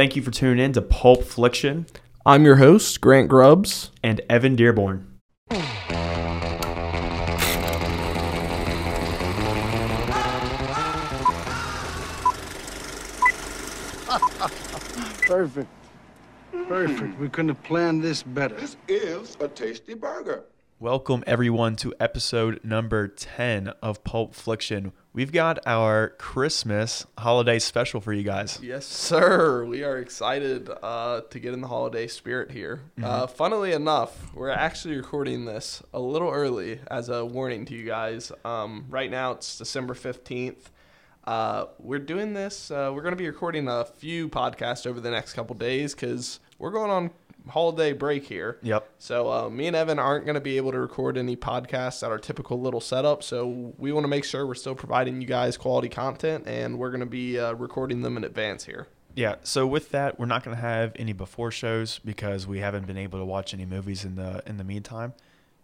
Thank you for tuning in to Pulp Fliction I'm your host, Grant Grubbs. and Evan Dearborn. Perfect. Perfect. We couldn't have planned this better. This is a tasty burger. Welcome everyone to episode number 10 of Pulp Fliction. We've got our Christmas holiday special for you guys. Yes, sir. We are excited uh, to get in the holiday spirit here. Uh, funnily enough, we're actually recording this a little early as a warning to you guys. Um, right now, it's December 15th. Uh, we're doing this, uh, we're going to be recording a few podcasts over the next couple days because we're going on holiday break here. Yep. So uh, me and Evan aren't going to be able to record any podcasts at our typical little setup. So we want to make sure we're still providing you guys quality content, and we're going to be uh, recording them in advance here. Yeah, so with that, we're not going to have any before shows because we haven't been able to watch any movies in the in the meantime.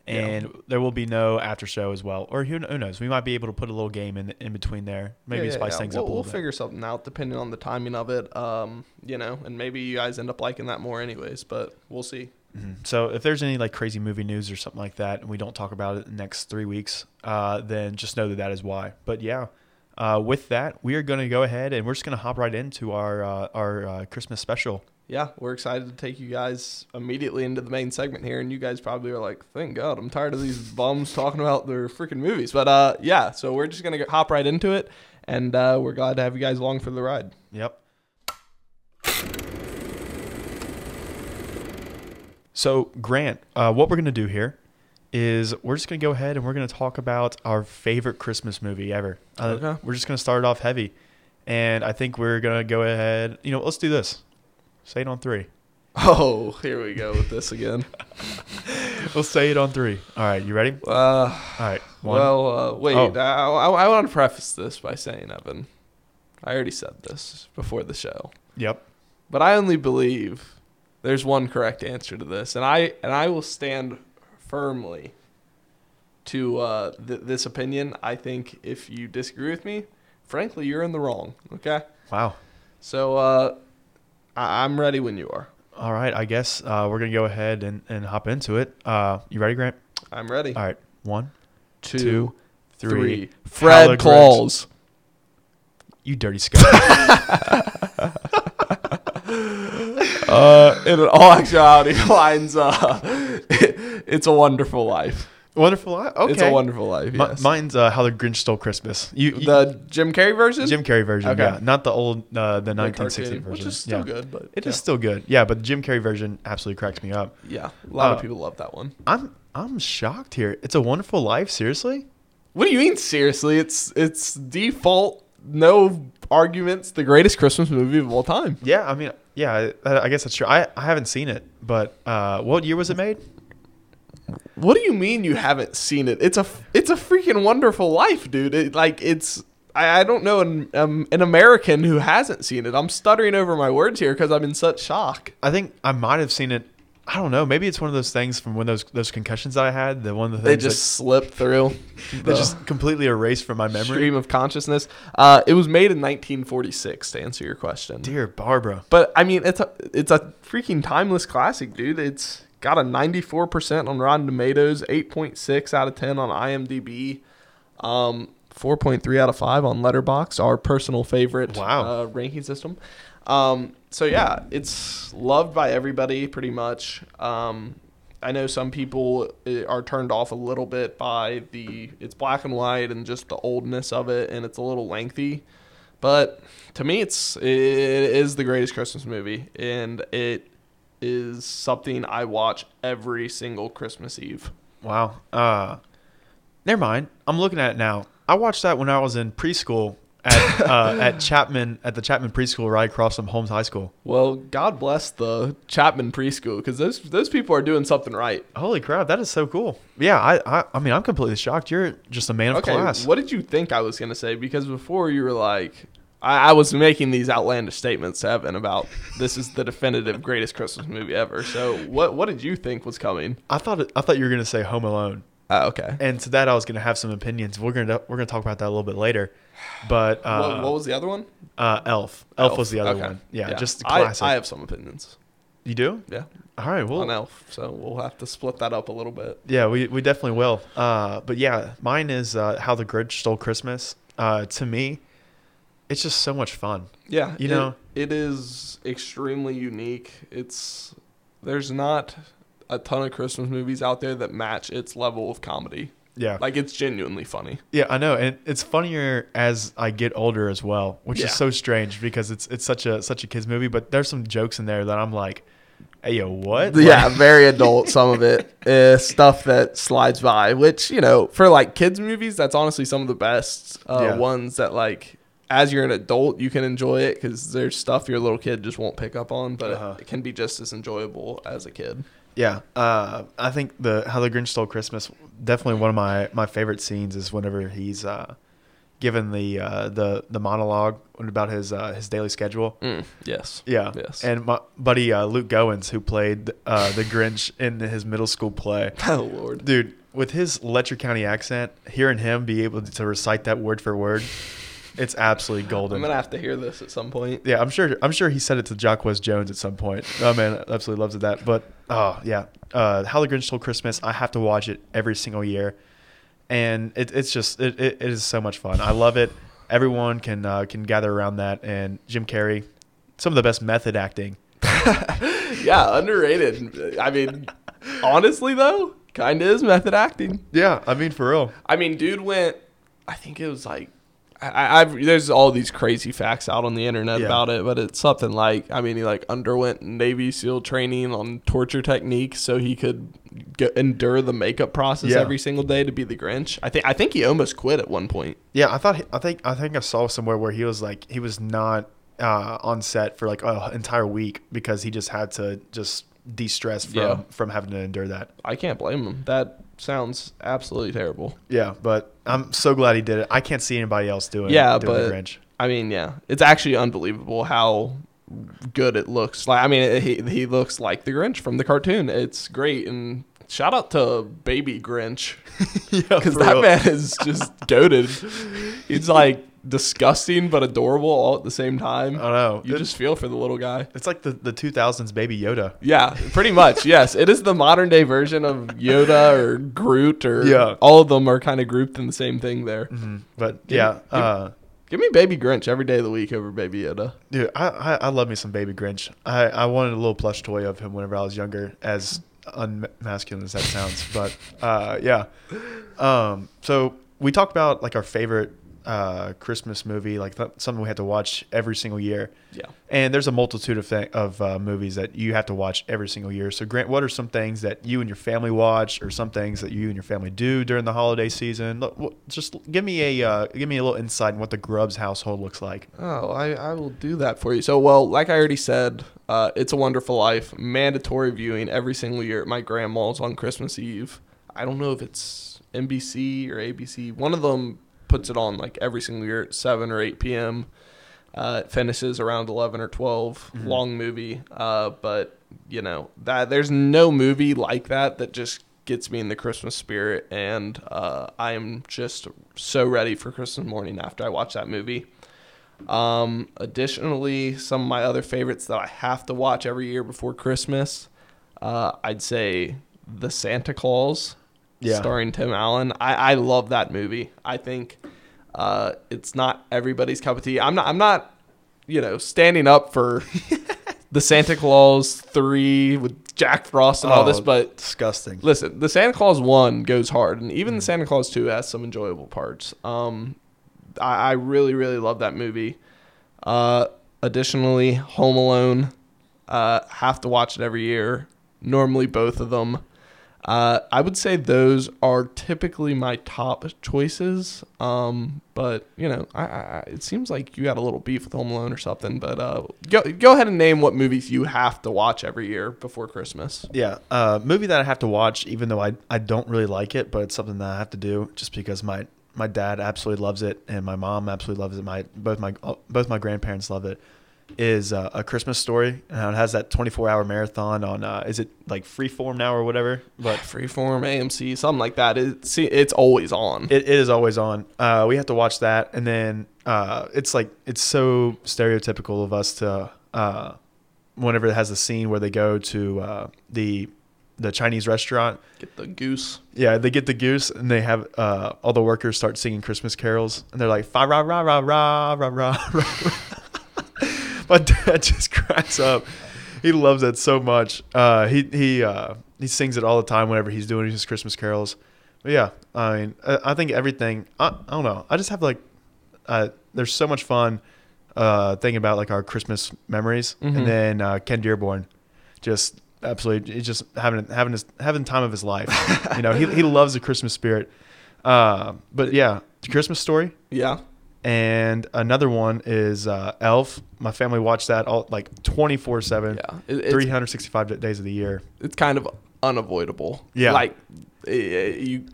And there will be no after show as well. Or who, who knows? We might be able to put a little game in in between there. Maybe Yeah, yeah, spice yeah. things we'll, up a We'll bit. figure something out depending on the timing of it. Um, you know, and maybe you guys end up liking that more, anyways. But we'll see. So if there's any like crazy movie news or something like that, and we don't talk about it in the next three weeks, uh, then just know that that is why. But yeah, uh, with that, we are going to go ahead and we're just going to hop right into our uh, our uh, Christmas special. Yeah, we're excited to take you guys immediately into the main segment here, and you guys probably are like, "Thank God, I'm tired of these bums talking about their freaking movies." But uh, yeah, so we're just gonna hop right into it, and uh, we're glad to have you guys along for the ride. Yep. So Grant, uh, what we're going to do here is we're just going to go ahead and we're going to talk about our favorite Christmas movie ever. Uh, Okay. We're just going to start it off heavy, and I think we're going to go ahead. You know, let's do this. Say it on three. Oh, here we go with this again. We'll say it on three. All right, you ready? Uh, All right. One. well, uh, wait. Oh. I, I, I want to preface this by saying, Evan, I already said this before the show, Yep. but I only believe there's one correct answer to this, and I and I will stand firmly to uh, th- this opinion. I think if you disagree with me, frankly, you're in the wrong. Okay, Wow. so uh, I- I'm ready when you are. All right. I guess uh, we're going to go ahead and, and hop into it. Uh, you ready, Grant? I'm ready. All right. One, Two, two, three. three. Fred Claus. You dirty scum. Uh, in all actuality, mine's uh, it's a wonderful life. Wonderful Life. Okay. It's a wonderful life. Mi- Yes. mine's uh, How the Grinch Stole Christmas. You, you the Jim Carrey version. Jim Carrey version, Okay. yeah, not the old uh, the The 1960 cartoon, version, which is still yeah. good, but It is yeah. still good, yeah. But the Jim Carrey version absolutely cracks me up. Yeah, a lot Uh, of people love that one. I'm I'm shocked here. It's a Wonderful Life, seriously. What do you mean? Seriously, it's it's default, no arguments, the greatest Christmas movie of all time. Yeah, I mean, yeah, I, I guess that's true. I, I haven't seen it, but uh, what year was it made? What do you mean you haven't seen it? It's a it's a freaking wonderful life, dude. It, like it's I, I don't know an um, an American who hasn't seen it. I'm stuttering over my words here because I'm in such shock. I think I might have seen it. I don't know. Maybe it's one of those things from when those those concussions that I had. The one of the They just slipped through. that, that just completely erased from my memory. stream of consciousness. Uh, it was made in 1946. To answer your question, Dearborn. but I mean, it's a it's a freaking timeless classic, dude. It's got a 94% on Rotten Tomatoes, 8.6 out of 10 on IMDb, um, 4.3 out of 5 on Letterboxd, our personal favorite Wow. uh, ranking system. Um, so yeah, it's loved by everybody pretty much. Um, I know some people uh, are turned off a little bit by the it's black and white and just the oldness of it, and it's a little lengthy. But to me, it's it is the greatest Christmas movie, and it is something I watch every single Christmas Eve. Wow. Uh, never mind. I'm looking at it now. I watched that when I was in preschool at uh, at Chapman at the Chapman preschool right across from Holmes High School. Well, God bless the Chapman preschool because those those people are doing something right. Holy crap, that is so cool. Yeah, I I, I mean I'm completely shocked. You're just a man of Okay, class. what did you think I was gonna say? Because before you were like, I, I was making these outlandish statements to Evan about this is the definitive greatest Christmas movie ever. So what what did you think was coming? I thought it, I thought you were gonna say Home Alone. Oh, okay. And to that, I was gonna have some opinions. We're gonna we're gonna talk about that a little bit later. But uh, what, what was the other one? uh, Elf. Elf? was the other Okay. one. Yeah, just the I- classic. I, have some opinions. you do? Yeah, All right. Well, on Elf, so we'll have to split that up a little bit. Yeah, we, we definitely will. Uh, but yeah, mine is uh, How the Grinch Stole Christmas. Uh, to me, it's just so much fun. Yeah, You it- know- it is extremely unique. It's there's not a ton of Christmas movies out there that match its level of comedy. Yeah. Like it's genuinely funny. yeah, I know, and it's funnier as I get older as well, which Yeah. is so strange because it's it's such a such a kids movie. But there's some jokes in there that I'm like, hey yo, what? Yeah, Like, very adult. Some of it is stuff that slides by, which you know, for like kids movies, that's honestly some of the best uh, Yeah. ones that like. As you're an adult, you can enjoy it because there's stuff your little kid just won't pick up on, but Uh-huh. it, can be just as enjoyable as a kid. yeah. Uh, I think the How the Grinch Stole Christmas definitely one of my my favorite scenes is whenever he's uh, given the uh, the the monologue about his uh, his daily schedule. Mm, yes. Yeah. Yes. And my buddy uh, Luke Goins, who played uh, the Grinch in his middle school play, Oh Lord. dude, with his Letcher County accent, hearing him be able to recite that word for word, it's absolutely golden. I'm gonna have to hear this at some point. yeah, I'm sure. I'm sure he said it to Jacquez Jones at some point. Oh man, absolutely loves it that. But oh yeah, uh, How the Grinch Stole Christmas. I have to watch it every single year, and it, it's just it, it, it is so much fun. I love it. Everyone can uh, can gather around that, and Jim Carrey, some of the best method acting. Yeah, underrated. I mean, honestly though, kind of is method acting. Yeah, I mean for real. I mean, dude went. I think it was like. I, I've there's all these crazy facts out on the internet Yeah. about it, but it's something like I mean he like underwent Navy SEAL training on torture techniques so he could g endure the makeup process Yeah. every single day to be the Grinch. I think I think he almost quit at one point. Yeah, I thought I think I think I saw somewhere where he was like he was not uh, on set for like an entire week because he just had to just de-stress from Yeah. from having to endure that. I can't blame him. That sounds absolutely terrible. Yeah, but I'm so glad he did it. I can't see anybody else doing Yeah, doing but the Grinch. I mean, yeah, it's actually unbelievable how good it looks. Like, I mean, he he looks like the Grinch from the cartoon. It's great, and shout out to Baby Grinch because for that real. man is just goaded. He's like disgusting but adorable all at the same time. I don't know. You just feel for the little guy. it's like the the 2000s baby Yoda. Yeah, pretty much. yes, it is the modern day version of Yoda or Groot or Yeah. all of them are kind of grouped in the same thing there. Mhm. But yeah, uh, Give me Baby Grinch every day of the week over Baby Yoda. dude, I, I I love me some baby Grinch. I I wanted a little plush toy of him whenever I was younger, as unmasculine as that sounds. but uh, yeah. Um, so we talked about like our favorite uh, Christmas movie, like th- something we had to watch every single year. Yeah. And there's a multitude of th- of uh, movies that you have to watch every single year. So Grant, what are some things that you and your family watch, or some things that you and your family do during the holiday season? Just give me a uh, give me a little insight in what the Grubbs household looks like. Oh, I, I will do that for you. So, well, like I already said, uh, It's a Wonderful Life, mandatory viewing every single year at my grandma's on Christmas Eve. I don't know if it's NBC or ABC. One of them puts it on like every single year at 7 or 8 p.m. Uh, it finishes around 11 or 12. Long movie. Uh, but, you know, that there's no movie like that that just gets me in the Christmas spirit. And uh, I am just so ready for Christmas morning after I watch that movie. Um, additionally, some of my other favorites that I have to watch every year before Christmas, uh, I'd say The Santa Claus, Yeah. starring Tim Allen. I, I love that movie. I think uh, it's not everybody's cup of tea. I'm not. I'm not. You know, standing up for the Santa Claus three with Jack Frost and all this, Oh, but disgusting. Listen, the Santa Claus one goes hard, and even the Santa Claus two has some enjoyable parts. Um, I, I really, really love that movie. Uh, additionally, Home Alone, uh, have to watch it every year. Normally, both of them. Uh, I would say those are typically my top choices. Um, but you know, I, I, it seems like you got a little beef with Home Alone or something. But uh, go go ahead and name what movies you have to watch every year before Christmas. Yeah, uh, movie that I have to watch, even though I I don't really like it, but it's something that I have to do just because my my dad absolutely loves it and my mom absolutely loves it. My both my both my grandparents love it. Is uh, a Christmas story. Uh, it has that 24 hour marathon on. Uh, is it like Freeform now or whatever? But Freeform, AMC, something like that. It's it's always on. it, it is always on. Uh, we have to watch that, and then uh, it's like it's so stereotypical of us to uh, whenever it has a scene where they go to uh, the the Chinese restaurant. Get the goose. Yeah, they get the goose and they have uh, all the workers start singing Christmas carols and they're like fa ra ra ra ra ra ra ra. My dad just cracks up. He loves that so much. Uh, he he uh, he sings it all the time whenever he's doing his Christmas carols. But yeah, I mean, I, I think everything. I, I don't know. I just have like, uh, there's so much fun uh, thinking about like our Christmas memories, Mhm. and then uh, Ken Dearborn, just absolutely, he's just having having his having time of his life. you know, he he loves the Christmas spirit. Uh, but yeah, the Christmas story. Yeah. And another one is uh, Elf. My family watched that all like 24 7, Yeah. It- 365 days of the year. it's kind of unavoidable. Yeah. Like eh, you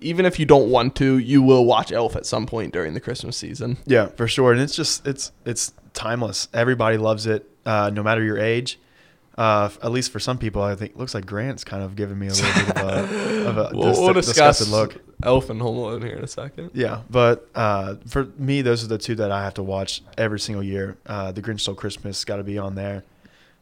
even if you don't want to, you will watch Elf at some point during the Christmas season. Yeah, for sure. And it's just it's it's timeless. Everybody loves it, uh, no matter your age. Uh, at least for some people, I think looks like Grant's kind of giving me a little bit of a, of a We'll, dis- we'll discuss disgusted look. Elf and Home Alone here in a second. Yeah, but uh, for me, those are the two that I have to watch every single year. Uh, the Grinch Stole Christmas got to be on there,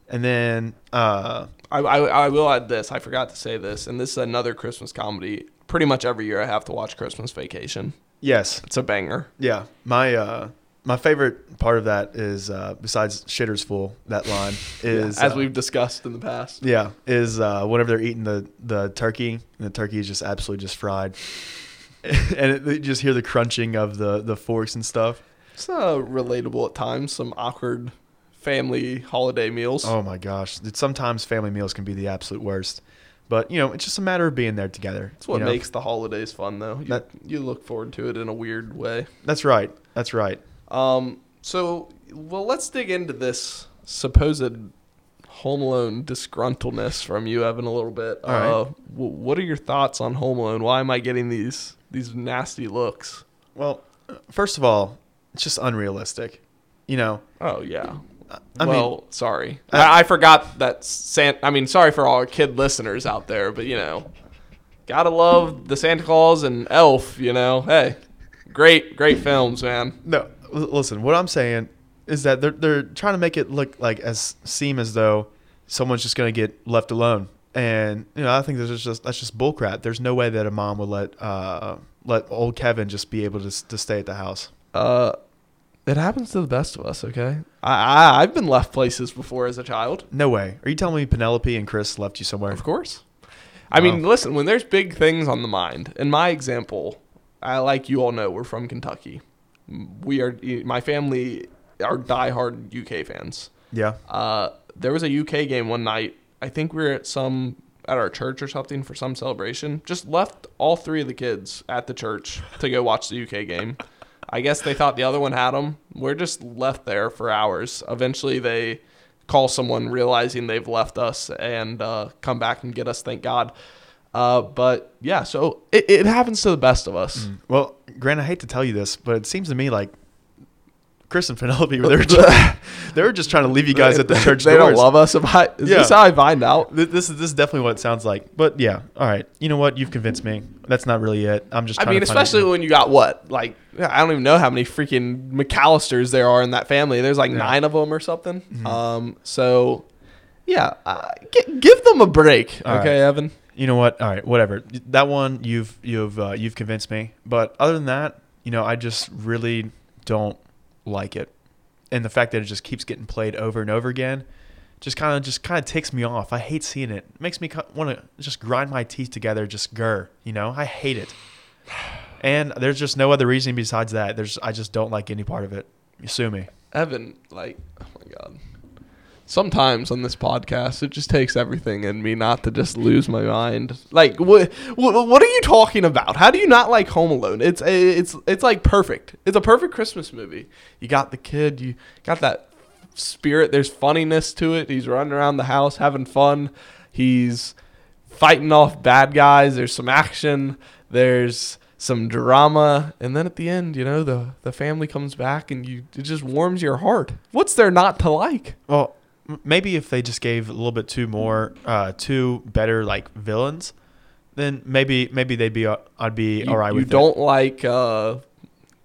and then uh, I, I, I will add this. I forgot to say this, and this is another Christmas comedy. Pretty much every year, I have to watch Christmas Vacation. yes, It's a banger. yeah, my uh, my favorite part of that is uh, besides "Shitter's full." That line is as uh, we've discussed in the past. Yeah, is uh, whenever they're eating the the turkey, and the turkey is just absolutely just fried, and it, you just hear the crunching of the the forks and stuff. It's uh, relatable at times. Some awkward family holiday meals. Oh my gosh, sometimes family meals can be the absolute worst, but you know it's just a matter of being there together. That's what you know? makes the holidays fun, though. You, That- you look forward to it in a weird way. That's right. That's right. Um, so, well, let's dig into this supposed Home Alone disgruntledness from you, Evan, a little bit. All right. Uh, w- what are your thoughts on Home Alone? Why am I getting these these nasty looks? Well, first of all, it's just unrealistic. You know, Oh yeah. I well, mean, sorry, I, I forgot that Sant. I mean, sorry for all our kid listeners out there, but you know, gotta love the Santa Claus and Elf. You know, hey, great, great films, man. no. Listen, what I'm saying is that they're they're trying to make it look like as seem as though someone's just going to get left alone, and you know I think that's just that's just bullcrap. There's no way that a mom would let uh let old Kevin just be able to to stay at the house. Uh, it happens to the best of us. Okay, I, I I've been left places before as a child. No way. Are you telling me Penelope and Chris left you somewhere? Of course. I mean, listen, when there's big things on the mind, in my example, I like you all know, we're from Kentucky. We are, my family are diehard UK fans. Yeah. Uh, there was a UK game one night. I think we were at some, at our church or something for some celebration. Just left all three of the kids at the church to go watch the UK game. I guess they thought the other one had them. We're just left there for hours. Eventually, they call someone realizing they've left us and uh, come back and get us. Thank God. Uh, but yeah, so it, it happens to the best of us. Well, Grant, I hate to tell you this, but it seems to me like Chris and Penelope were they were just, they were just trying to leave you guys at the church they doors. don't love us. If I, is Yeah. this how I find out? Th- This is this is definitely what it sounds like. But yeah, all right. You know what? You've convinced me. That's not really it. I'm just. I mean, especially when you got what? Like, I don't even know how many freaking McAllisters there are in that family. There's like Yeah. nine of them or something. Mm-hmm. Um, so yeah, uh, gi- give them a break, All okay, right. Evan. You know what? All right, whatever. That one you've you've uh, you've convinced me. But other than that, you know, I just really don't like it, and the fact that it just keeps getting played over and over again, just kind of just kind of ticks me off. I hate seeing it. it makes me want to just grind my teeth together, just grr. You know, I hate it. And there's just no other reason besides that. There's I just don't like any part of it. You sue me. Evan, like, oh my god. Sometimes on this podcast, it just takes everything in me not to just lose my mind. Like, what, what, what are you talking about? How do you not like Home Alone? It's, it's, it's like perfect. It's a perfect Christmas movie. You got the kid. You got that spirit. There's funniness to it. He's running around the house having fun. He's fighting off bad guys. There's some action. There's some drama, and then at the end, you know, the the family comes back, and you it just warms your heart. What's there not to like? Well, maybe if they just gave a little bit two more, uh, two better like villains, then maybe maybe they'd be. Uh, I'd be You, all right you with don't like, uh,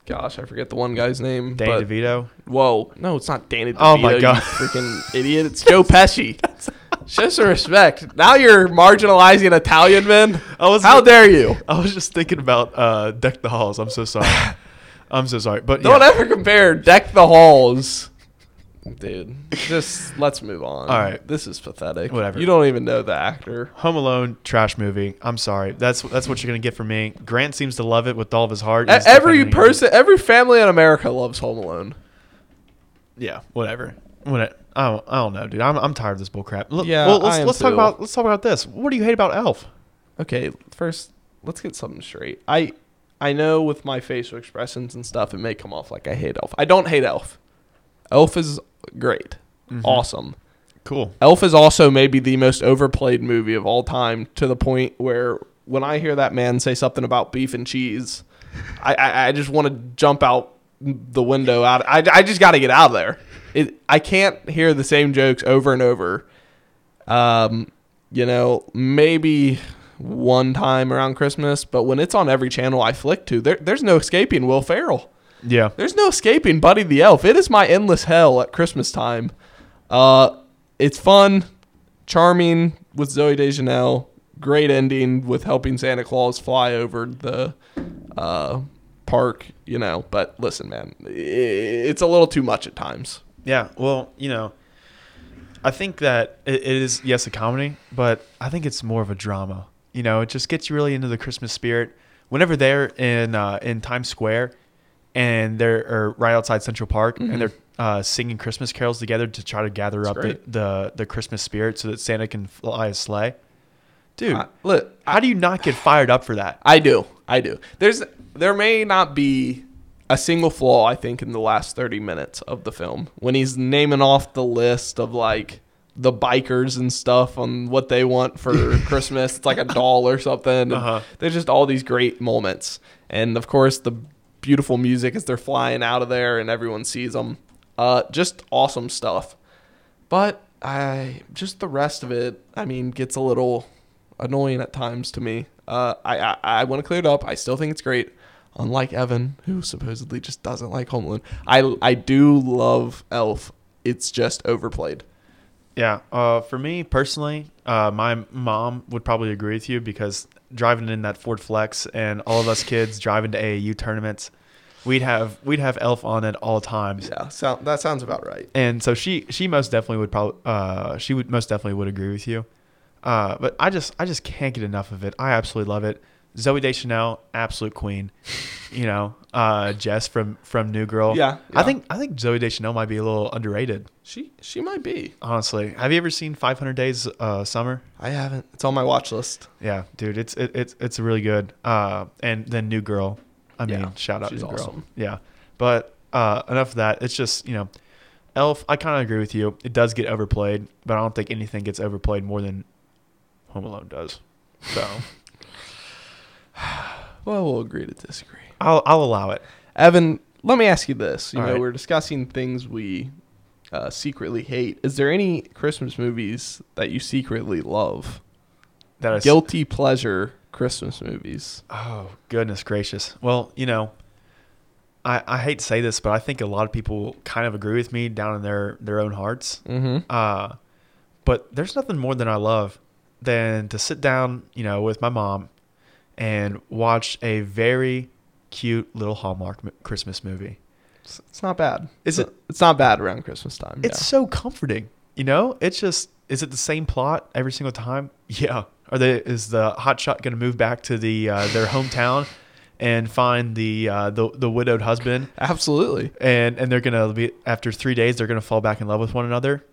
gosh, I forget the one guy's name. it. Danny but, DeVito. Whoa, no, it's not Danny DeVito. Oh my God. freaking idiot! It's Joe Pesci. Show some respect. Now you're marginalizing Italian men. I was How dare you? I was just thinking about uh, Deck the Halls. I'm so sorry. I'm so sorry, but Don't yeah. ever compare Deck the Halls. Dude, just let's move on. All right. This is pathetic. Whatever. You don't even know the actor. Home Alone trash movie. I'm sorry. That's that's what you're gonna get from me. Grant seems to love it with all of his heart. Every person, every family in America loves Home Alone. Yeah, whatever. What it, I don't, I don't know, dude. I'm, I'm tired of this bull crap. Yeah, well, let's I am let's talk about let's talk about this. What do you hate about Elf? Okay, first, let's get something straight. I I know with my facial expressions and stuff, it may come off like I hate Elf. I don't hate Elf. Elf is great, Mm-hmm. awesome. Cool. Elf is also maybe the most overplayed movie of all time to the point where when I hear that man say something about beef and cheese, I, I, I just want to jump out the window out. I, I just got to get out of there. It, I can't hear the same jokes over and over. Um, you know, maybe one time around Christmas, but when it's on every channel I flick to, there, there's no escaping Will Ferrell. Yeah. There's no escaping Buddy the Elf. It is my endless hell at Christmas time. Uh, it's fun, charming with Zooey Deschanel. Great ending with helping Santa Claus fly over the uh, park, you know. But listen, man, it's a little too much at times. Yeah. Well, you know, I think that it, it is yes a comedy, but I think it's more of a drama. You know, it just gets you really into the Christmas spirit. Whenever they're in uh, in Times Square, and they're right outside Central Park, and they're uh, singing Christmas carols together to try to gather It's up the, the the Christmas spirit so that Santa can fly a sleigh. Dude, I, look, how do you not get fired up for that? I do. I do. There's there may not be a single flaw I think in the last 30 minutes of the film when he's naming off the list of like the bikers and stuff on what they want for Christmas. It's like a doll or something. Uh-huh. There's just all these great moments. And of course the beautiful music as they're flying out of there and everyone sees them. Uh just awesome stuff. But I just the rest of it, I mean, gets a little annoying at times to me. Uh, I I, I want to clear it up. I still think it's great. Unlike Evan, who supposedly just doesn't like Home Alone, I I do love Elf. It's just overplayed. Yeah. Uh, for me personally, uh, my mom would probably agree with you because driving in that Ford Flex and all of us kids driving to AAU tournaments, we'd have we'd have Elf on at all times. Yeah, sound, that sounds about right. And so she she most definitely would probably uh, she would most definitely would agree with you. Uh, but I just I just can't get enough of it. I absolutely love it. Zooey Deschanel, absolute queen. You know, uh, Jess from from New Girl. Yeah, I think I think Zooey Deschanel might be a little underrated. She she might be. Honestly, have you ever seen 500 Days uh, Summer? I haven't. It's on my watch list. Yeah, dude, it's it, it's it's really good. Uh, and then New Girl. I mean, Yeah, shout out New Girl. awesome. Yeah, but uh, enough of that. It's just you know, Elf. I kind of agree with you. It does get overplayed, but I don't think anything gets overplayed more than Home Alone does. So Well, we'll agree to disagree. I'll I'll allow it. Evan, let me ask you this. You All know, right. we're discussing things we uh, secretly hate. Is there any Christmas movies that you secretly love? That is Guilty pleasure Christmas movies. Oh goodness gracious. Well, you know, I I hate to say this, but I think a lot of people kind of agree with me down in their their own hearts. Mm-hmm. Uh, but there's nothing more than I love than to sit down, you know, with my mom and watch a very cute little Hallmark m- Christmas movie. It's, it's not bad. Is it's it- It's not bad around Christmas time. It's so comforting, you know. It's just is it the same plot every single time? Yeah. Are they is the hotshot going to move back to the uh, their hometown and find the uh, the the widowed husband absolutely. and and they're gonna be after three days they're gonna fall back in love with one another.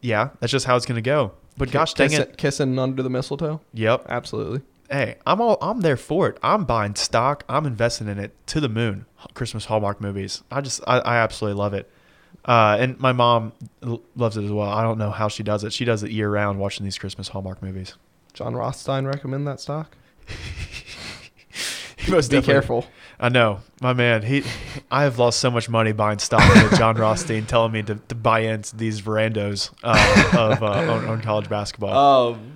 Yeah, that's just how it's gonna go. But gosh dang Kiss- it, kissing under the mistletoe. yep. Absolutely. Hey, I'm all I'm there for it. I'm buying stock. I'm investing in it to the moon. Christmas Hallmark movies. I just I, I absolutely love it. Uh, and my mom loves it as well. I don't know how she does it. She does it year round, watching these Christmas Hallmark movies. Jon Rothstein recommend that stock. he must Be careful. I know, my man. He, I have lost so much money buying stock with Jon Rothstein telling me to, to buy into these verandos uh, of uh, on, on college basketball. Um,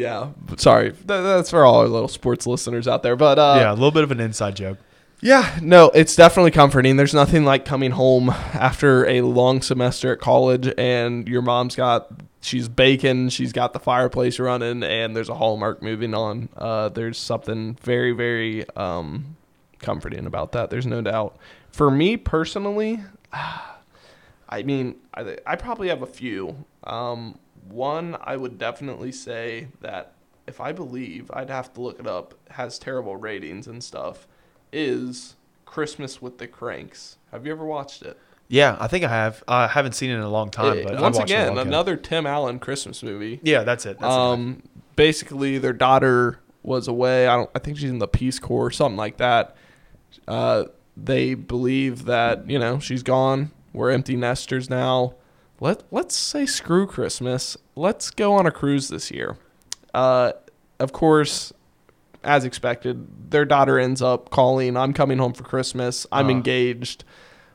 yeah. Sorry, Th- that's for all our little sports listeners out there. But uh, yeah, a little bit of an inside joke. Yeah, no, it's definitely comforting. There's nothing like coming home after a long semester at college and your mom's got she's baking, she's got the fireplace running, and there's a Hallmark moving on. Uh, there's something very, very um, comforting about that. There's no doubt. For me personally, I mean, I, I probably have a few. Um, one, I would definitely say that if I believe, I'd have to look it up, has terrible ratings and stuff, is Christmas with the Cranks. Have you ever watched it? Yeah, I think I have. I haven't seen it in a long time, It- but I once it again, another Tim Allen Christmas movie. Yeah, that's it. That's um, basically, their daughter was away. I don't. I think she's in the Peace Corps, or something like that. Uh, they believe that you know she's gone. We're empty nesters now. Let Let's say screw Christmas. Let's go on a cruise this year. Uh, of course, as expected, their daughter ends up calling. I'm coming home for Christmas. I'm Uh. engaged.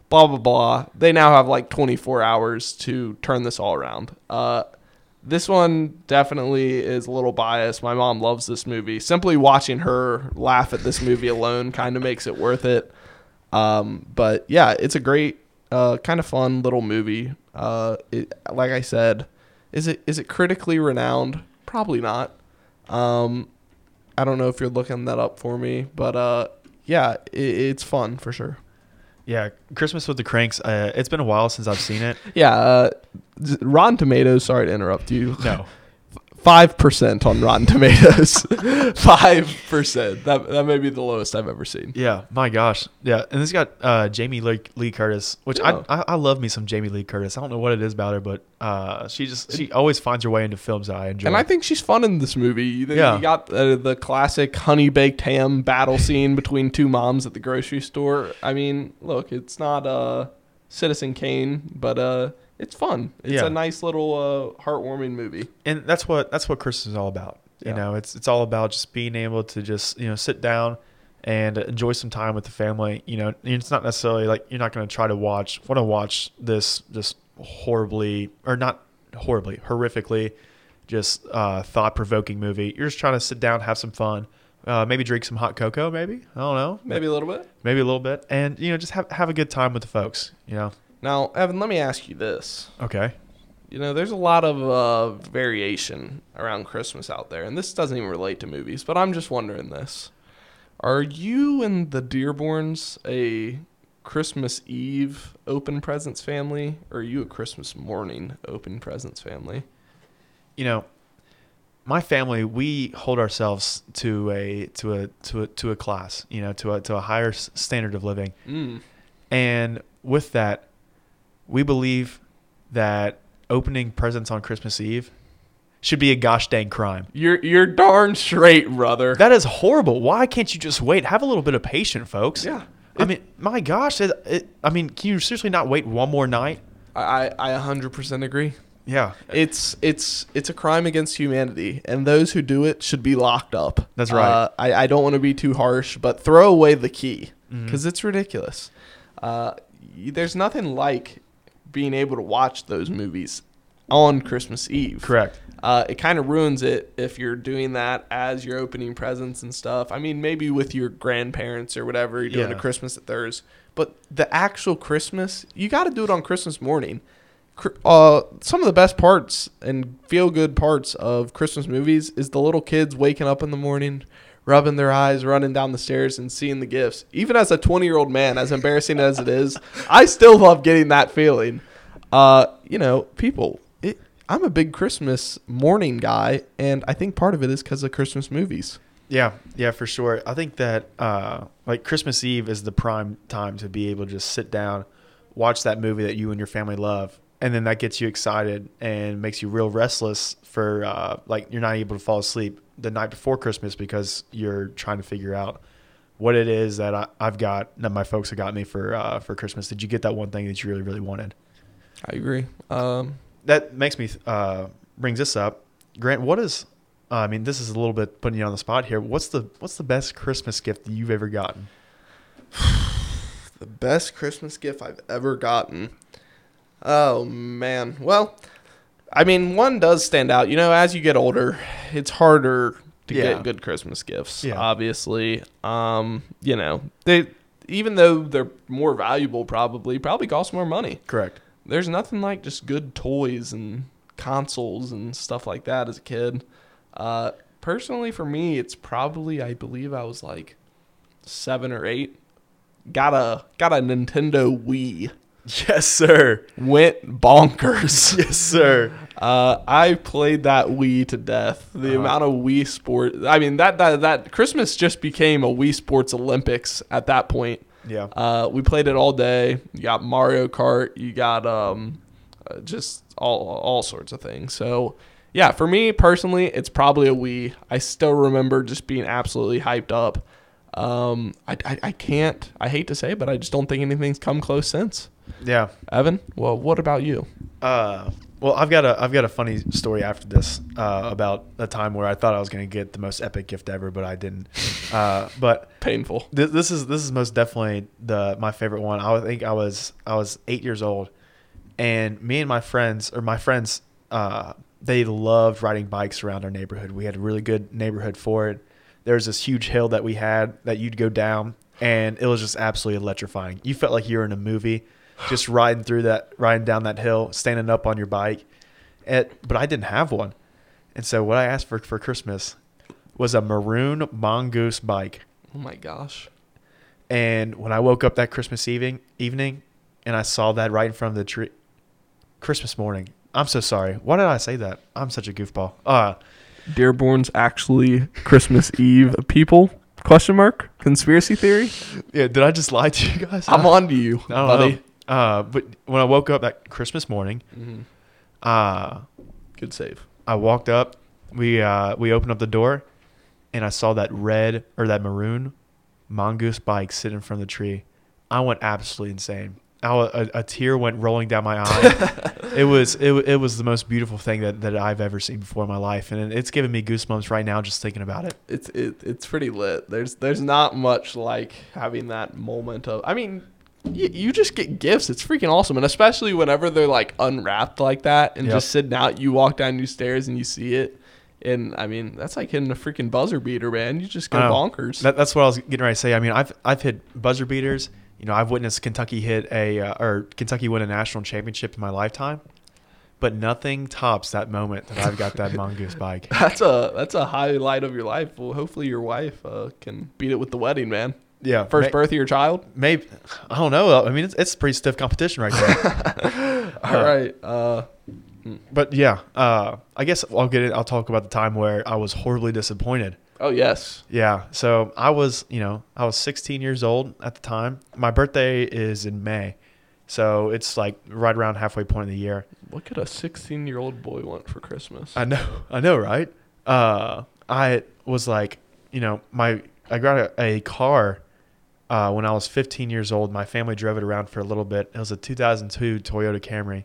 Blah blah blah. They now have like 24 hours to turn this all around. Uh, this one definitely is a little biased. My mom loves this movie. Simply watching her laugh at this movie alone kind of makes it worth it. Um, but yeah, it's a great, uh, kind of fun little movie. Uh, it, like I said, is it is it critically renowned? Probably not. Um, I don't know if you're looking that up for me, but uh, yeah, it, it's fun for sure. Yeah, Christmas with the Cranks. Uh, it's been a while since I've seen it. Yeah, uh, Rotten Tomatoes. Sorry to interrupt you. No, Five percent on Rotten Tomatoes. Five percent. That that may be the lowest I've ever seen. yeah, my gosh, yeah, and this got uh, Jamie Lee, Lee Curtis, which Yeah. I, I I love me some Jamie Lee Curtis. I don't know what it is about her, but uh, she just she always finds her way into films that I enjoy. And I think she's fun in this movie. You, Yeah. you got uh, the classic honey baked ham battle scene between two moms at the grocery store. I mean, look, it's not uh, Citizen Kane, but uh, it's fun. It's Yeah. a nice little uh, heartwarming movie. and that's what that's what Christmas is all about. You know, it's it's all about just being able to just you know sit down and enjoy some time with the family. You know, it's not necessarily like you're not going to try to watch want to watch this just horribly or not horribly horrifically just uh, thought provoking movie. You're just trying to sit down, have some fun. Uh, maybe drink some hot cocoa. Maybe I don't know. Maybe a little bit. maybe a little bit, and you know, just have have a good time with the folks. You know. Now, Evan, let me ask you this. Okay. You know, there's a lot of uh, variation around Christmas out there, and this doesn't even relate to movies, but I'm just wondering this. Are you and the Dearborns a Christmas Eve open presents family, or are you a Christmas morning open presents family? you know, my family we hold ourselves to a to a to a to a class, you know, to a to a higher standard of living, Mm. and with that, we believe that opening presents on Christmas Eve should be a gosh dang crime. You're you're darn straight, brother. That is horrible. Why can't you just wait? Have a little bit of patience, folks. Yeah. I mean, my gosh. It, it, I mean, can you seriously not wait one more night? I I I 100% agree. Yeah. It's it's it's a crime against humanity, and those who do it should be locked up. That's right. Uh, I I don't want to be too harsh, but throw away the key Mm-hmm. because it's ridiculous. Uh, there's nothing like being able to watch those movies on Christmas Eve. Correct. Uh, it kind of ruins it if you're doing that as you're opening presents and stuff. I mean, maybe with your grandparents or whatever, you're doing Yeah. a Christmas at theirs. But the actual Christmas, you got to do it on Christmas morning. Uh, some of the best parts and feel good parts of Christmas movies is the little kids waking up in the morning, rubbing their eyes, running down the stairs, and seeing the gifts. Even as a 20 year old man, as embarrassing as it is, I still love getting that feeling. Uh, you know, people, it, I'm a big Christmas morning guy, and I think part of it is because of Christmas movies. Yeah, yeah, for sure. I think that uh, like Christmas Eve is the prime time to be able to just sit down, watch that movie that you and your family love, and then that gets you excited and makes you real restless for uh, like you're not able to fall asleep the night before Christmas because you're trying to figure out what it is that I, I've got that my folks have got me for uh, for Christmas. Did you get that one thing that you really really wanted? I agree. Um, That makes me uh, brings this up. Grant, what is I mean, this is a little bit putting you on the spot here. What's the what's the best Christmas gift that you've ever gotten? The best Christmas gift I've ever gotten. Oh man. Well, I mean, one does stand out. You know, as you get older, it's harder to Yeah. get good Christmas gifts. Yeah. Obviously, um, you know, they even though they're more valuable, probably probably cost more money. Correct. There's nothing like just good toys and consoles and stuff like that as a kid. Uh, personally, for me, it's probably I believe I was like seven or eight. Got a got a Nintendo Wii. Yes, sir. Went bonkers. Yes, sir. Uh, I played that Wii to death. The Uh-huh. amount of Wii sport. I mean that that that Christmas just became a Wii Sports Olympics at that point. Yeah. Uh, we played it all day. You got Mario Kart. You got um, uh, just all all sorts of things. So yeah, for me personally, it's probably a Wii. I still remember just being absolutely hyped up. Um, I, I I can't. I hate to say, it, but I just don't think anything's come close since. Yeah. Evan, well, what about you? Uh, well, I've got a I've got a funny story after this uh, about a time where I thought I was going to get the most epic gift ever, but I didn't. Uh, but Painful. This, this is this is most definitely the my favorite one. I think I was I was eight years old, and me and my friends or my friends, uh, they loved riding bikes around our neighborhood. We had a really good neighborhood for it. There was this huge hill that we had that you'd go down, and it was just absolutely electrifying. You felt like you were in a movie, just riding through that, riding down that hill, standing up on your bike. It, but I didn't have one, and so what I asked for for Christmas was a maroon mongoose bike. Oh my gosh. And when I woke up that Christmas evening, evening, and I saw that right in front of the tree, Christmas morning. I'm so sorry. Why did I say that? I'm such a goofball. Uh, Dearborn's actually Christmas Eve people? Question mark? Conspiracy theory? yeah. Did I just lie to you guys? I'm on to you, I don't buddy. know. Uh, but when I woke up that Christmas morning, Mhm. uh, Good save. I walked up. We uh, we opened up the door, and I saw that red or that maroon mongoose bike sitting in front of the tree. I went absolutely insane. I, a, a tear went rolling down my eye. it was it, it was the most beautiful thing that, that I've ever seen before in my life, and it's giving me goosebumps right now just thinking about it. It's it, it's pretty lit. There's there's not much like having that moment of. I mean, you, you just get gifts. It's freaking awesome, and especially whenever they're like unwrapped like that and Yep. just sitting out. You walk down new stairs and you see it, and I mean that's like hitting a freaking buzzer beater, man. You just go bonkers. That, that's what I was getting ready to say. I mean, I've I've hit buzzer beaters. You know, I've witnessed Kentucky hit a uh, or Kentucky win a national championship in my lifetime, but nothing tops that moment that I've got that mongoose bike. that's a that's a highlight of your life. Well, hopefully your wife uh, can beat it with the wedding, man. Yeah, First may- birth of your child. Maybe I don't know. I mean, it's it's pretty stiff competition right there. All right. Uh, but yeah, uh, I guess I'll get it. I'll talk about the time where I was horribly disappointed. oh yes. Yeah, so I was, you know, I was 16 years old at the time. My birthday is in May, so it's like right around halfway point of the year. What could a 16 year old boy want for Christmas? I know, I know, right? Uh, I was like, you know, my I got a, a car uh, when I was 15 years old. My family drove it around for a little bit. It was a 2002 Toyota Camry.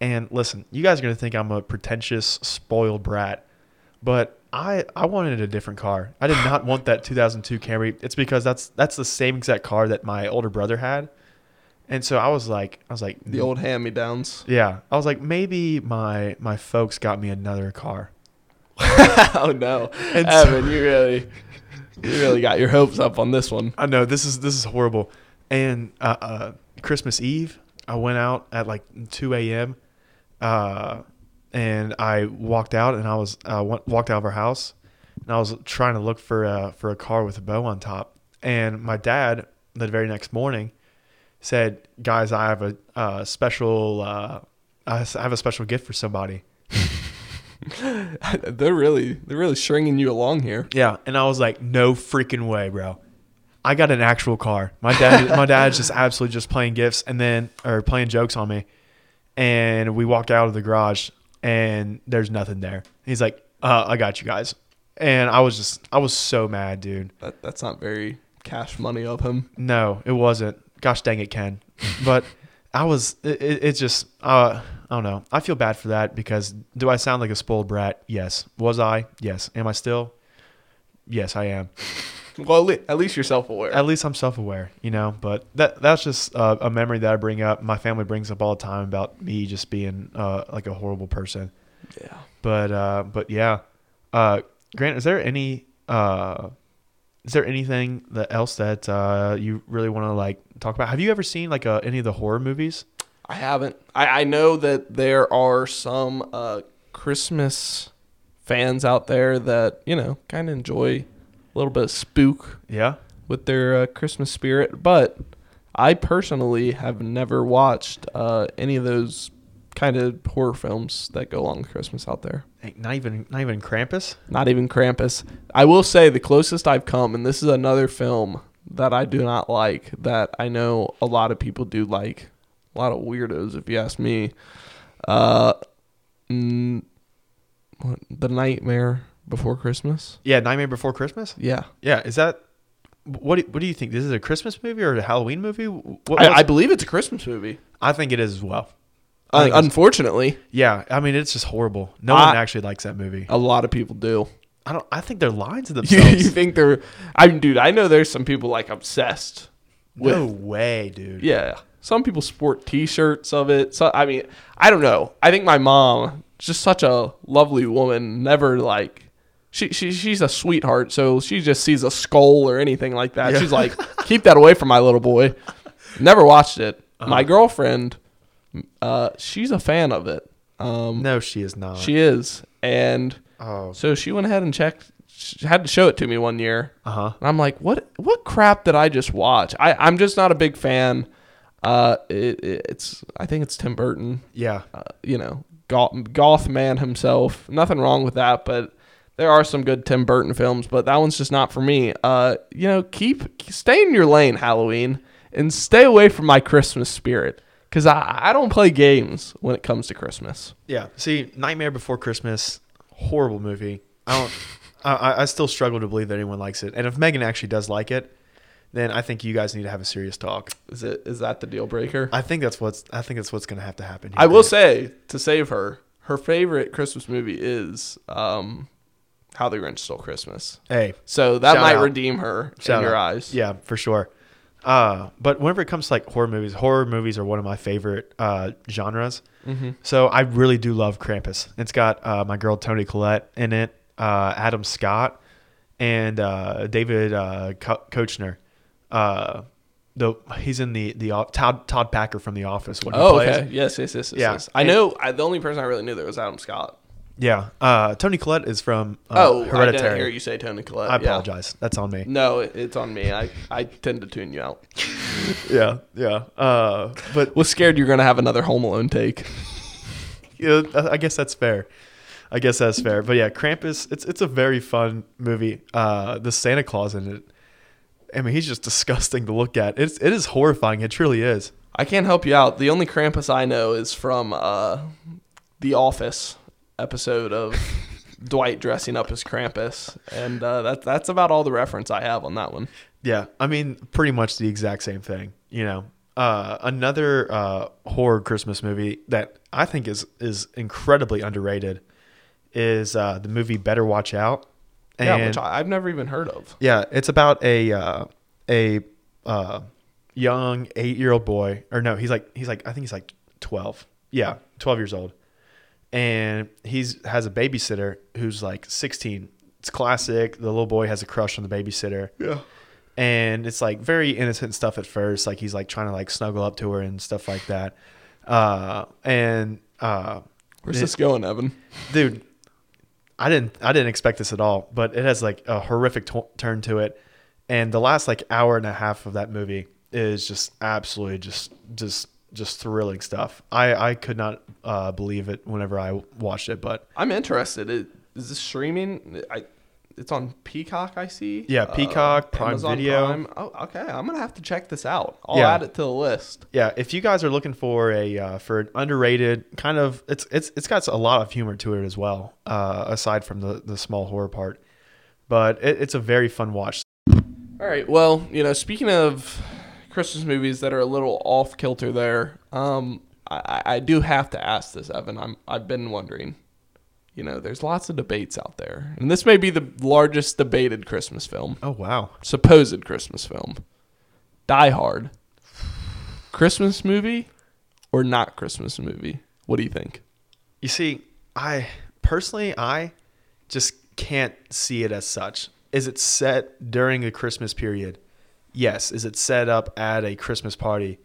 And listen, you guys are gonna think I'm a pretentious, spoiled brat, but I I wanted a different car. I did not want that 2002 Camry. It's because that's that's the same exact car that my older brother had. And so I was like, I was like, the old hand me downs. yeah. I was like, maybe my my folks got me another car. oh no, And so- Evan, you really, you really got your hopes up on this one. I know this is this is horrible. And uh, uh, Christmas Eve, I went out at like 2 a.m. Uh, and I walked out and I was uh, walked out of our house and I was trying to look for a, for a car with a bow on top. And my dad, the very next morning, said, "Guys, I have a uh, special uh, I have a special gift for somebody." they're really, they're really stringing you along here. Yeah, and I was like, no freaking way, bro. I got an actual car. My dad, my dad's just absolutely just playing gifts and then or playing jokes on me. And we walk out of the garage and there's nothing there. He's like, uh, I got you guys. And I was just, I was so mad, dude. That, that's not very cash money of him. No, it wasn't. Gosh dang it, Ken. But I was, it, it, it just, uh, I don't know. I feel bad for that because do I sound like a spoiled brat? Yes. Was I? Yes. Am I still? Yes, I am. Well, at least you're self-aware. At least I'm self-aware, you know. But that that's just uh, a memory that I bring up. My family brings up all the time about me just being uh, like a horrible person. yeah. But uh, but yeah, uh, Grant, is there any uh, is there anything that else that uh, you really want to like talk about? Have you ever seen like uh, any of the horror movies? I haven't. I, I know that there are some uh, Christmas fans out there that you know kind of enjoy a little bit of spook Yeah. with their uh, Christmas spirit, but I personally have never watched uh, any of those kind of horror films that go along with Christmas out there. Not even not even Krampus. Not even Krampus. I will say the closest I've come, and this is another film that I do not like that I know a lot of people do like. A lot of weirdos, if you ask me. Uh, what, the Nightmare Before Christmas. Yeah, Nightmare Before Christmas. Yeah, Yeah, is that what? Do, what do you think? This is a Christmas movie or a Halloween movie? What, I, I believe it's a Christmas movie. I think it is as well. I Uh, unfortunately, Yeah, I mean it's just horrible. No I- one actually likes that movie. a lot of people do. I don't. I think they're lying to themselves. you think they're? I mean, dude, I know there's some people like obsessed with. no way, dude. Yeah, some people sport T-shirts of it. So I mean, I don't know. I think my mom, just such a lovely woman, never like. She, she she's a sweetheart, so she just sees a skull or anything like that. Yeah. She's like, keep that away from my little boy. Never watched it. Uh-huh. My girlfriend, uh, she's a fan of it. Um, No, she is not. she is, and Oh. so she went ahead and checked. She had to show it to me one year, Uh huh. and I'm like, what what crap did I just watch? I I'm just not a big fan. Uh, it, it's I think it's Tim Burton. Yeah. Uh, you know, goth, goth man himself. Nothing wrong with that, but there are some good Tim Burton films, but that one's just not for me. Uh, you know, keep stay in your lane, Halloween, and stay away from my Christmas spirit. Cause I, I don't play games when it comes to Christmas. Yeah. See, Nightmare Before Christmas, horrible movie. I don't. I- I, I still struggle to believe that anyone likes it. And if Megan actually does like it, then I think you guys need to have a serious talk. Is it is that the deal breaker? I think that's what's. I think that's what's going to have to happen. I here. will say to save her, her favorite Christmas movie is um, How the Grinch Stole Christmas. Hey, So that might out. redeem her Shout in your out. eyes. Yeah, for sure. Uh, but whenever it comes to like horror movies, horror movies are one of my favorite uh, genres. Mm-hmm. So I really do love Krampus. It's got uh, my girl Toni Collette in it, uh, Adam Scott, and uh, David uh, Co- Koechner. Uh, the he's in the the Todd Todd Packer from The Office. When he Oh, plays. okay. Yes, yes, yes, yes. Yeah. yes. I know. I, the only person I really knew there was Adam Scott. Yeah. Uh, Toni Collette is from uh, oh, I Hereditary. didn't hear you say Toni Collette. I Yeah. apologize. That's on me. No, it's on me. I, I tend to tune you out. Yeah, yeah. Uh, but Was scared you're gonna have another Home Alone take. yeah, I guess that's fair. I guess that's fair. But yeah, Krampus, it's it's a very fun movie. Uh, the Santa Claus in it. I mean, he's just disgusting to look at. It's it is horrifying. It truly is. I can't help you out. The only Krampus I know is from uh, the Office episode of Dwight dressing up as Krampus, and uh, that's that's about all the reference I have on that one. Yeah, I mean, pretty much the exact same thing. You know, uh, another uh, horror Christmas movie that I think is is incredibly underrated is uh, the movie Better Watch Out. Yeah, which I, I've never even heard of. Yeah, it's about a uh, a uh, young eight year old boy, or no, he's like he's like I think he's like twelve. Yeah, twelve years old, and he's has a babysitter who's like sixteen. It's classic. The little boy has a crush on the babysitter. Yeah. and it's like very innocent stuff at first. Like he's like trying to like snuggle up to her and stuff like that. Uh, and uh, Where's it- this going, Evan? dude i didn't i didn't expect this at all but it has like a horrific t- turn to it and the last like hour and a half of that movie is just absolutely just just just thrilling stuff i i could not uh believe it whenever i watched it but I'm interested. It, is this streaming? I, it's on Peacock. I see. Yeah, Peacock, Prime Video. Oh, okay. I'm gonna have to check this out. I'll Yeah. add it to the list. yeah if you guys are looking for a uh, for an underrated kind of it's it's it's got a lot of humor to it as well uh aside from the the small horror part but it, it's a very fun watch All right. Well, you know, speaking of Christmas movies that are a little off kilter, there, um, I, I I do have to ask this, Evan. I'm I've been wondering. You know, there's lots of debates out there, and this may be the largest debated Christmas film, Oh wow. supposed Christmas film. Die Hard, Christmas movie, or not Christmas movie? What do you think? You see, I personally I just can't see it as such. Is it set during a Christmas period? Yes. Is it set up at a Christmas party?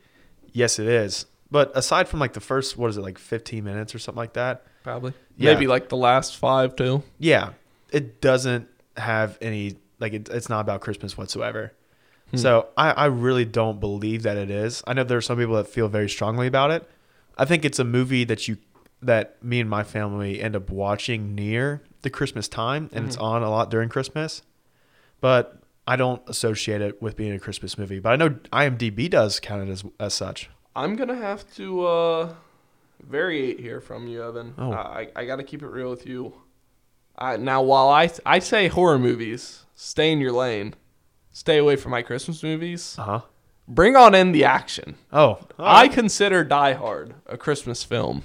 Yes, it is. But aside from like the first, what is it, like 15 minutes or something like that? Probably. Yeah. Maybe like the last five too. Yeah, it doesn't have any like it, it's not about Christmas whatsoever. So I, I really don't believe that it is. I know there are some people that feel very strongly about it. I think it's a movie that you that me and my family end up watching near the Christmas time, and it's on a lot during Christmas. But I don't associate it with being a Christmas movie. But I know IMDb does count it as as such. I'm gonna have to uh, variate here from you, Evan. Oh. I I got to keep it real with you. I, now, while I I say horror movies, stay in your lane. Stay away from my Christmas movies. Uh huh. Bring on in the action. Oh, I consider Die Hard a Christmas film.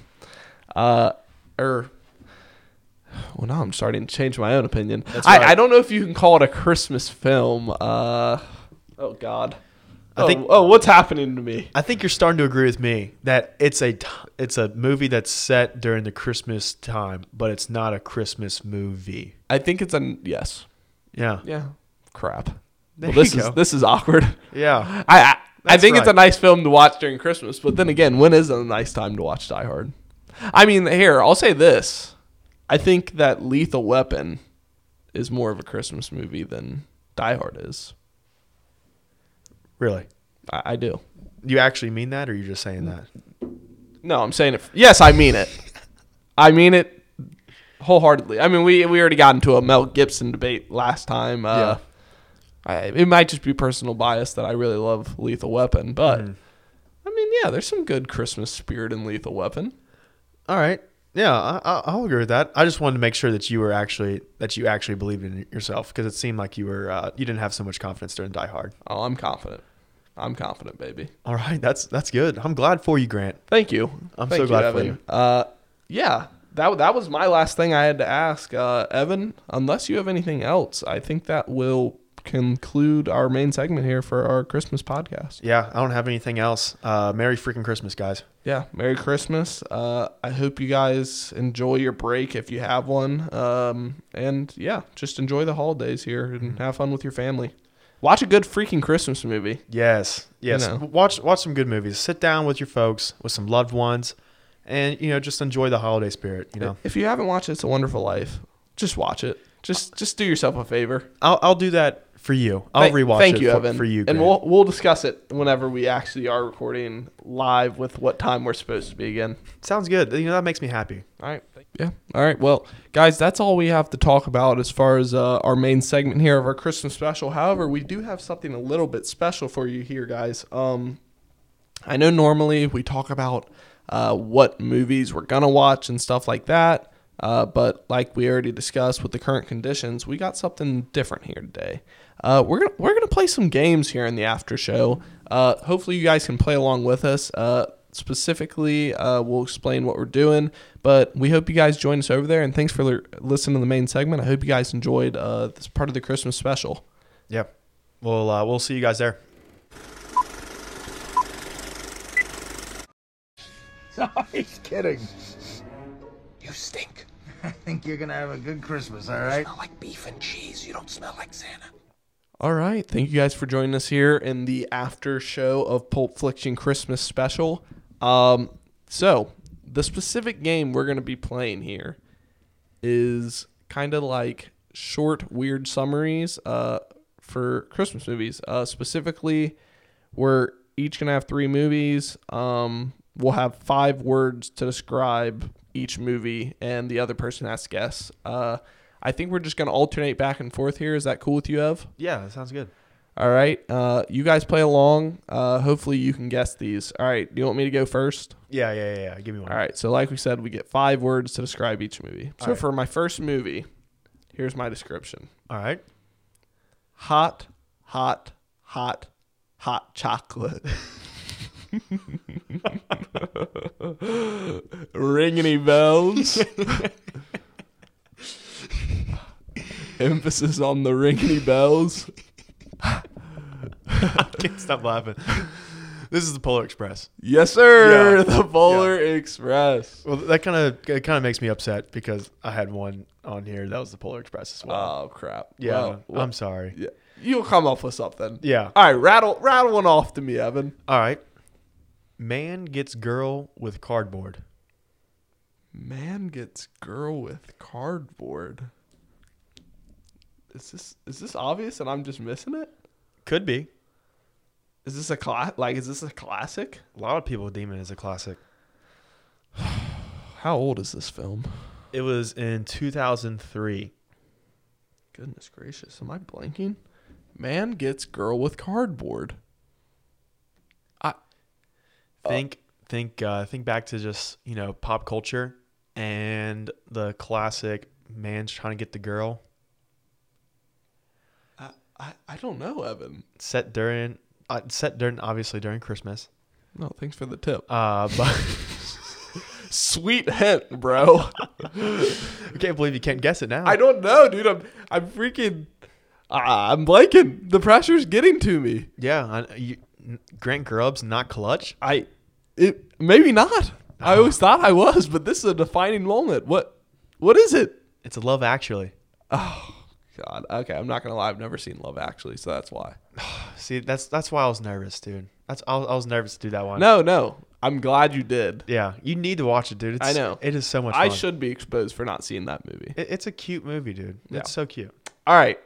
Uh, or well, now I'm starting to change my own opinion. That's I. I don't know if you can call it a Christmas film. Uh, oh God. I oh, think- oh, what's happening to me? I think you're starting to agree with me that it's a t- it's a movie that's set during the Christmas time, but it's not a Christmas movie. I think it's a yes. Yeah, Yeah. Crap. Well, this you is go. this is awkward. yeah. I I, I think it's a nice film to watch during Christmas, but then again, when is a nice time to watch Die Hard? I mean, here I'll say this: I think that Lethal Weapon is more of a Christmas movie than Die Hard is. Really? I, I do. You actually mean that, or you're just saying that? No, I'm saying it. Yes, I mean it. I mean it wholeheartedly. I mean, we we already got into a Mel Gibson debate last time. Uh, Yeah. I, it might just be personal bias that I really love Lethal Weapon, but Mm-hmm. I mean, yeah, there's some good Christmas spirit in Lethal Weapon. All right. Yeah, I, I- I'll agree with that. I just wanted to make sure that you were actually that you actually believed in yourself because it seemed like you were uh, you didn't have so much confidence during Die Hard. Oh, I'm confident. I'm confident, baby. All right, that's that's good. I'm glad for you, Grant. Thank you. I'm Thank so glad for you. Uh, yeah, that that was my last thing I had to ask, uh, Evan. Unless you have anything else, I think that will conclude our main segment here for our Christmas podcast. Yeah, I don't have anything else. Uh, Merry freaking Christmas, guys. Yeah, Merry Christmas. Uh, I hope you guys enjoy your break if you have one. Um, and yeah, just enjoy the holidays here and Mm-hmm. have fun with your family. Watch a good freaking Christmas movie. Yes, yes. know. Watch watch some good movies. Sit down with your folks, with some loved ones, and you know just enjoy the holiday spirit. You know, If you haven't watched It's a Wonderful Life, just watch it. Just just do yourself a favor. I'll I'll do that for you. I'll Thank- rewatch Thank it you, for, Evan. for you. and we'll we'll discuss it whenever we actually are recording live with what time we're supposed to be again. Sounds good. You know that makes me happy. All right. Yeah. All right. Well, guys, that's all we have to talk about as far as uh, our main segment here of our Christmas special. However, we do have something a little bit special for you here, guys. Um, I know normally we talk about uh, what movies we're gonna watch and stuff like that, uh, but like we already discussed with the current conditions, we got something different here today. Uh, we're gonna we're gonna play some games here in the after show. Uh, hopefully, you guys can play along with us. Specifically, uh, we'll explain what we're doing, but we hope you guys join us over there. And thanks for li- listening to the main segment. I hope you guys enjoyed uh, this part of the Christmas special. Yep. Well, uh, we'll see you guys there. He's kidding. You stink. I think you're gonna have a good Christmas, all right? Smell like beef and cheese. You don't smell like Santa. All right. Thank you guys for joining us here in the after show of Pulp Fiction Christmas special. Um, so, the specific game we're going to be playing here is kind of like short, weird summaries uh, for Christmas movies. Uh, specifically, we're each going to have three movies. Um, we'll have five words to describe each movie, and the other person has to guess. Uh, I think we're just going to alternate back and forth here. Is that cool with you, Ev? Yeah, that sounds good. All right. Uh, you guys play along. Uh, hopefully you can guess these. All right. Do you want me to go first? Yeah, yeah, yeah. yeah. Give me one. All right. So like we said, we get five words to describe each movie. So right. for my first movie, here's my description: All right. hot, hot, hot, hot chocolate. Ring any bells? Emphasis on the ring any bells. I can't stop laughing. This is the Polar Express. Yes, sir. Yeah. The Polar Express. Well, that kind of it kind of makes me upset because I had one on here that was the Polar Express as well. Oh crap. yeah, Well, well, I'm sorry. yeah. You'll come up with something. Yeah. All right, rattle rattle one off to me, Evan. All right. Man gets girl with cardboard. Man gets girl with cardboard. Is this is this obvious and I'm just missing it? Could be. Is this a class? Like, is this a classic? A lot of people deem it as a classic. How old is this film? It was in 2003. Goodness gracious, am I blanking? Man gets girl with cardboard. I Think think uh, think back to just you know pop culture and the classic man's trying to get the girl I, I, don't know, Evan. set during uh, set during obviously during Christmas. No, thanks for the tip. Uh, but Sweet hint, bro. I can't believe you can't guess it now. I don't know, dude. I'm I'm freaking. Ah, I'm blanking. The pressure's getting to me. Yeah, I, you, Grant Grubb's not clutch. I it maybe not. I always thought I was, but this is a defining moment. What what is it? It's a Love Actually. God. Okay, I'm not gonna lie. I've never seen Love Actually, so that's why. See, that's that's why I was nervous, dude. That's I was, I was nervous to do that one. No, no. I'm glad you did. Yeah, you need to watch it, dude. It's, I know. it is so much. Fun. I should be exposed for not seeing that movie. It, it's a cute movie, dude. Yeah. It's so cute. All right.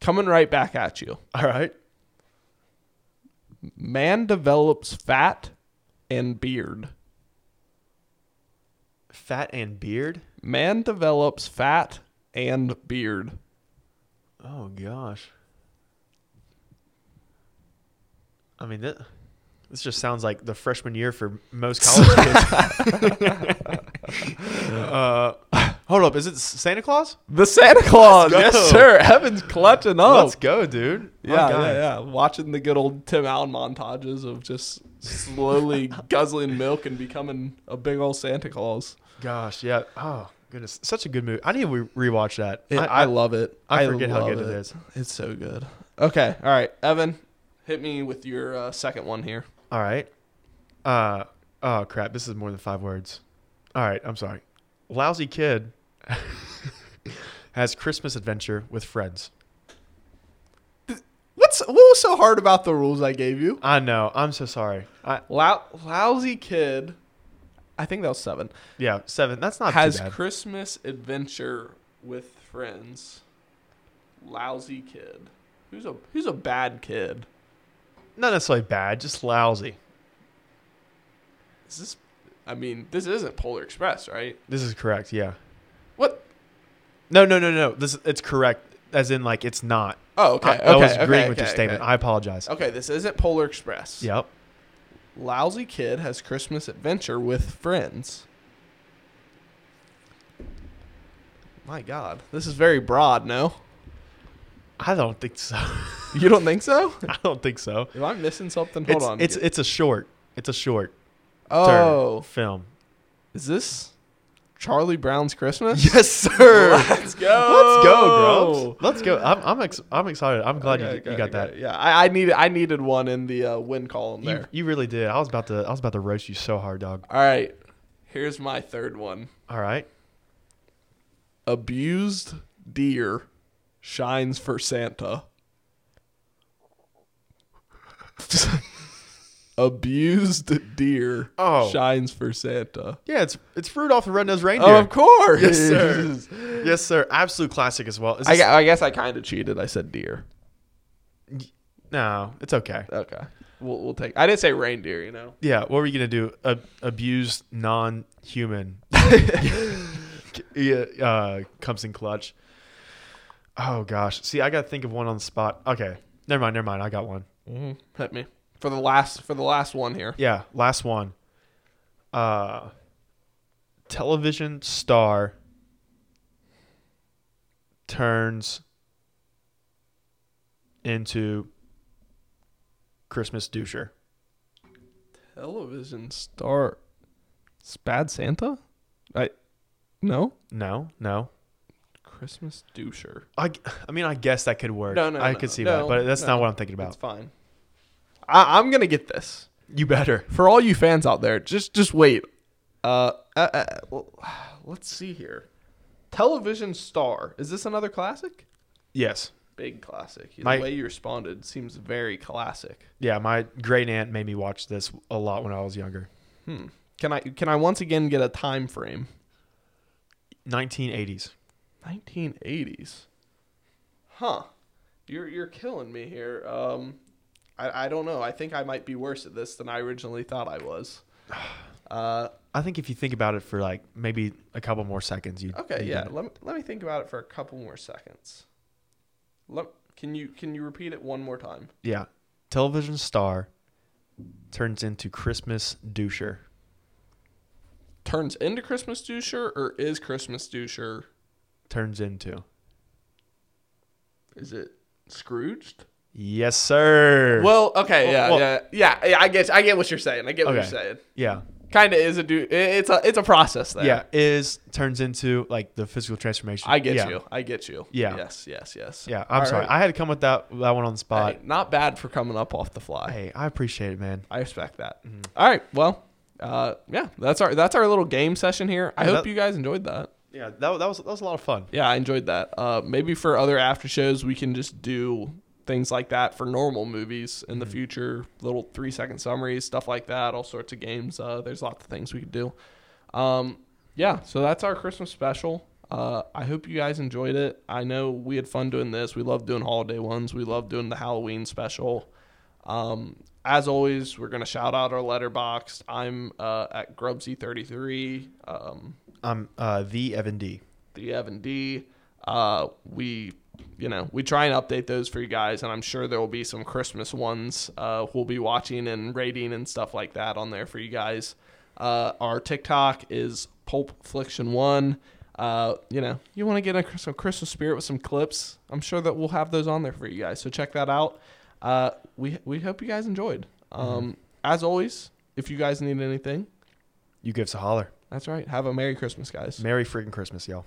Coming right back at you. All right. Man develops fat and beard. Fat and beard. Man develops fat and beard. Oh gosh. I mean, this, this just sounds like the freshman year for most college kids. uh, hold up, is it Santa Claus? The Santa Claus. Yes, sir. Evan's clutching up. Let's go, dude. Yeah, yeah, yeah. Watching the good old Tim Allen montages of just slowly guzzling milk and becoming a big old Santa Claus. Gosh, yeah. Oh goodness, such a good movie. I need to re- rewatch that. I, love it. I forget how love good it is. It's so good. Okay, all right, Evan, hit me with your uh, second one here. All right. Uh oh crap, this is more than 5 words. All right, I'm sorry. Lousy kid has Christmas adventure with friends. What's what was so hard about the rules I gave you? I know. I'm so sorry. I Lou- lousy kid. I think that was seven. yeah, 7. That's not has. Christmas adventure with friends. Lousy kid. Who's a who's a bad kid? not necessarily bad, just lousy. Is this? I mean, this isn't Polar Express, right? This is correct. Yeah. What? No, no, no, no. This it's correct as in like it's not. Oh, okay. I, okay I was okay, agreeing with your statement. Okay. I apologize. okay, this isn't Polar Express. Yep. Lousy kid has Christmas adventure with friends. My God, this is very broad. No, I don't think so. you don't think so? I don't think so. Am I missing something? Hold it's, on. It's it's a short. It's a short oh, film. is this Charlie Brown's Christmas? Yes, sir. Let's go. Let's go, Grubs. Let's go. I'm I'm, ex- I'm excited. I'm glad Okay, you, okay, you got okay. that. Yeah, I, I needed I needed one in the uh, win column You, there. you really did. I was about to I was about to roast you so hard, dog. All right, here's my third one. All right. Abused deer shines for Santa. Abused deer Oh. shines for Santa. Yeah, it's it's Rudolph the Red-Nosed Reindeer. Oh, of course. Yes, sir. yes, sir. Absolute classic as well. I, I guess I kind of cheated. I said deer. no, it's okay. Okay, we'll we'll take. I didn't say reindeer. You know. Yeah, what were you gonna do? A, abused non-human yeah, uh, comes in clutch. Oh gosh, see, I gotta think of one on the spot. Okay, never mind, never mind. I got one. Hit me for the last for the last one here. Yeah, last one. Uh, television star turns into Christmas doucher. Television star. It's Bad Santa? I no No, no. Christmas doucher. I, I mean, I guess that could work. No, no, I no, could see no, that, but that's no. not what I'm thinking about. It's fine. I, I'm gonna get this You better. for all you fans out there. Just just wait. Uh, uh, uh well, let's see here. Television star. Is this another classic? Yes. Big classic. The My- way you responded seems very classic. Yeah, my great aunt made me watch this a lot when I was younger. Hmm. Can I can I once again get a time frame? 1980s. 1980s. Huh. You're you're killing me here. Um I, I don't know. I think I might be worse at this than I originally thought I was. Uh I think if you think about it for like maybe a couple more seconds, you okay, yeah. Let me, let me think about it for a couple more seconds. Let, can you can you repeat it one more time? yeah. Television star turns into Christmas doucher. Turns into Christmas doucher or is Christmas doucher? Turns into. Is it Scrooged? Yes, sir. Well, okay, yeah, Well- yeah, yeah, yeah. I get, I get what you're saying. I get what Okay. you're saying. yeah, Kind of is a do. It's a, it's a process there. yeah. Is turns into like the physical transformation. I get yeah. you. I get you. Yeah. Yes. Yes. Yes. Yeah, I'm All sorry. right. I had to come with that that one on the spot. Hey, not bad for coming up off the fly. Hey, I appreciate it, man. I respect that. Mm-hmm. All right. Well, uh, yeah, that's our that's our little game session here. I Yeah, hope that- you guys enjoyed that. Yeah, that, that was that was a lot of fun. Yeah, I enjoyed that. Uh, maybe for other after shows, we can just do things like that for normal movies in the Mm-hmm. future. Little three second summaries, stuff like that. All sorts of games. Uh, there's lots of things we could do. Um, yeah, so that's our Christmas special. Uh, I hope you guys enjoyed it. I know we had fun doing this. We love doing holiday ones. We love doing the Halloween special. Um, as always, we're gonna shout out our Letterboxd. I'm uh, at Grubsy33. Um, I'm uh, the Evan D. the Evan D. Uh, we, you know, we try and update those for you guys, and I'm sure there will be some Christmas ones uh, we'll be watching and rating and stuff like that on there for you guys. Uh, our TikTok is Pulp Fliction One. Uh, you know, you want to get in some Christmas spirit with some clips. I'm sure that we'll have those on there for you guys. So check that out. Uh, we we hope you guys enjoyed. Um, As always, if you guys need anything, You give us a holler. that's right. Have a Merry Christmas, guys. Merry freaking Christmas, y'all.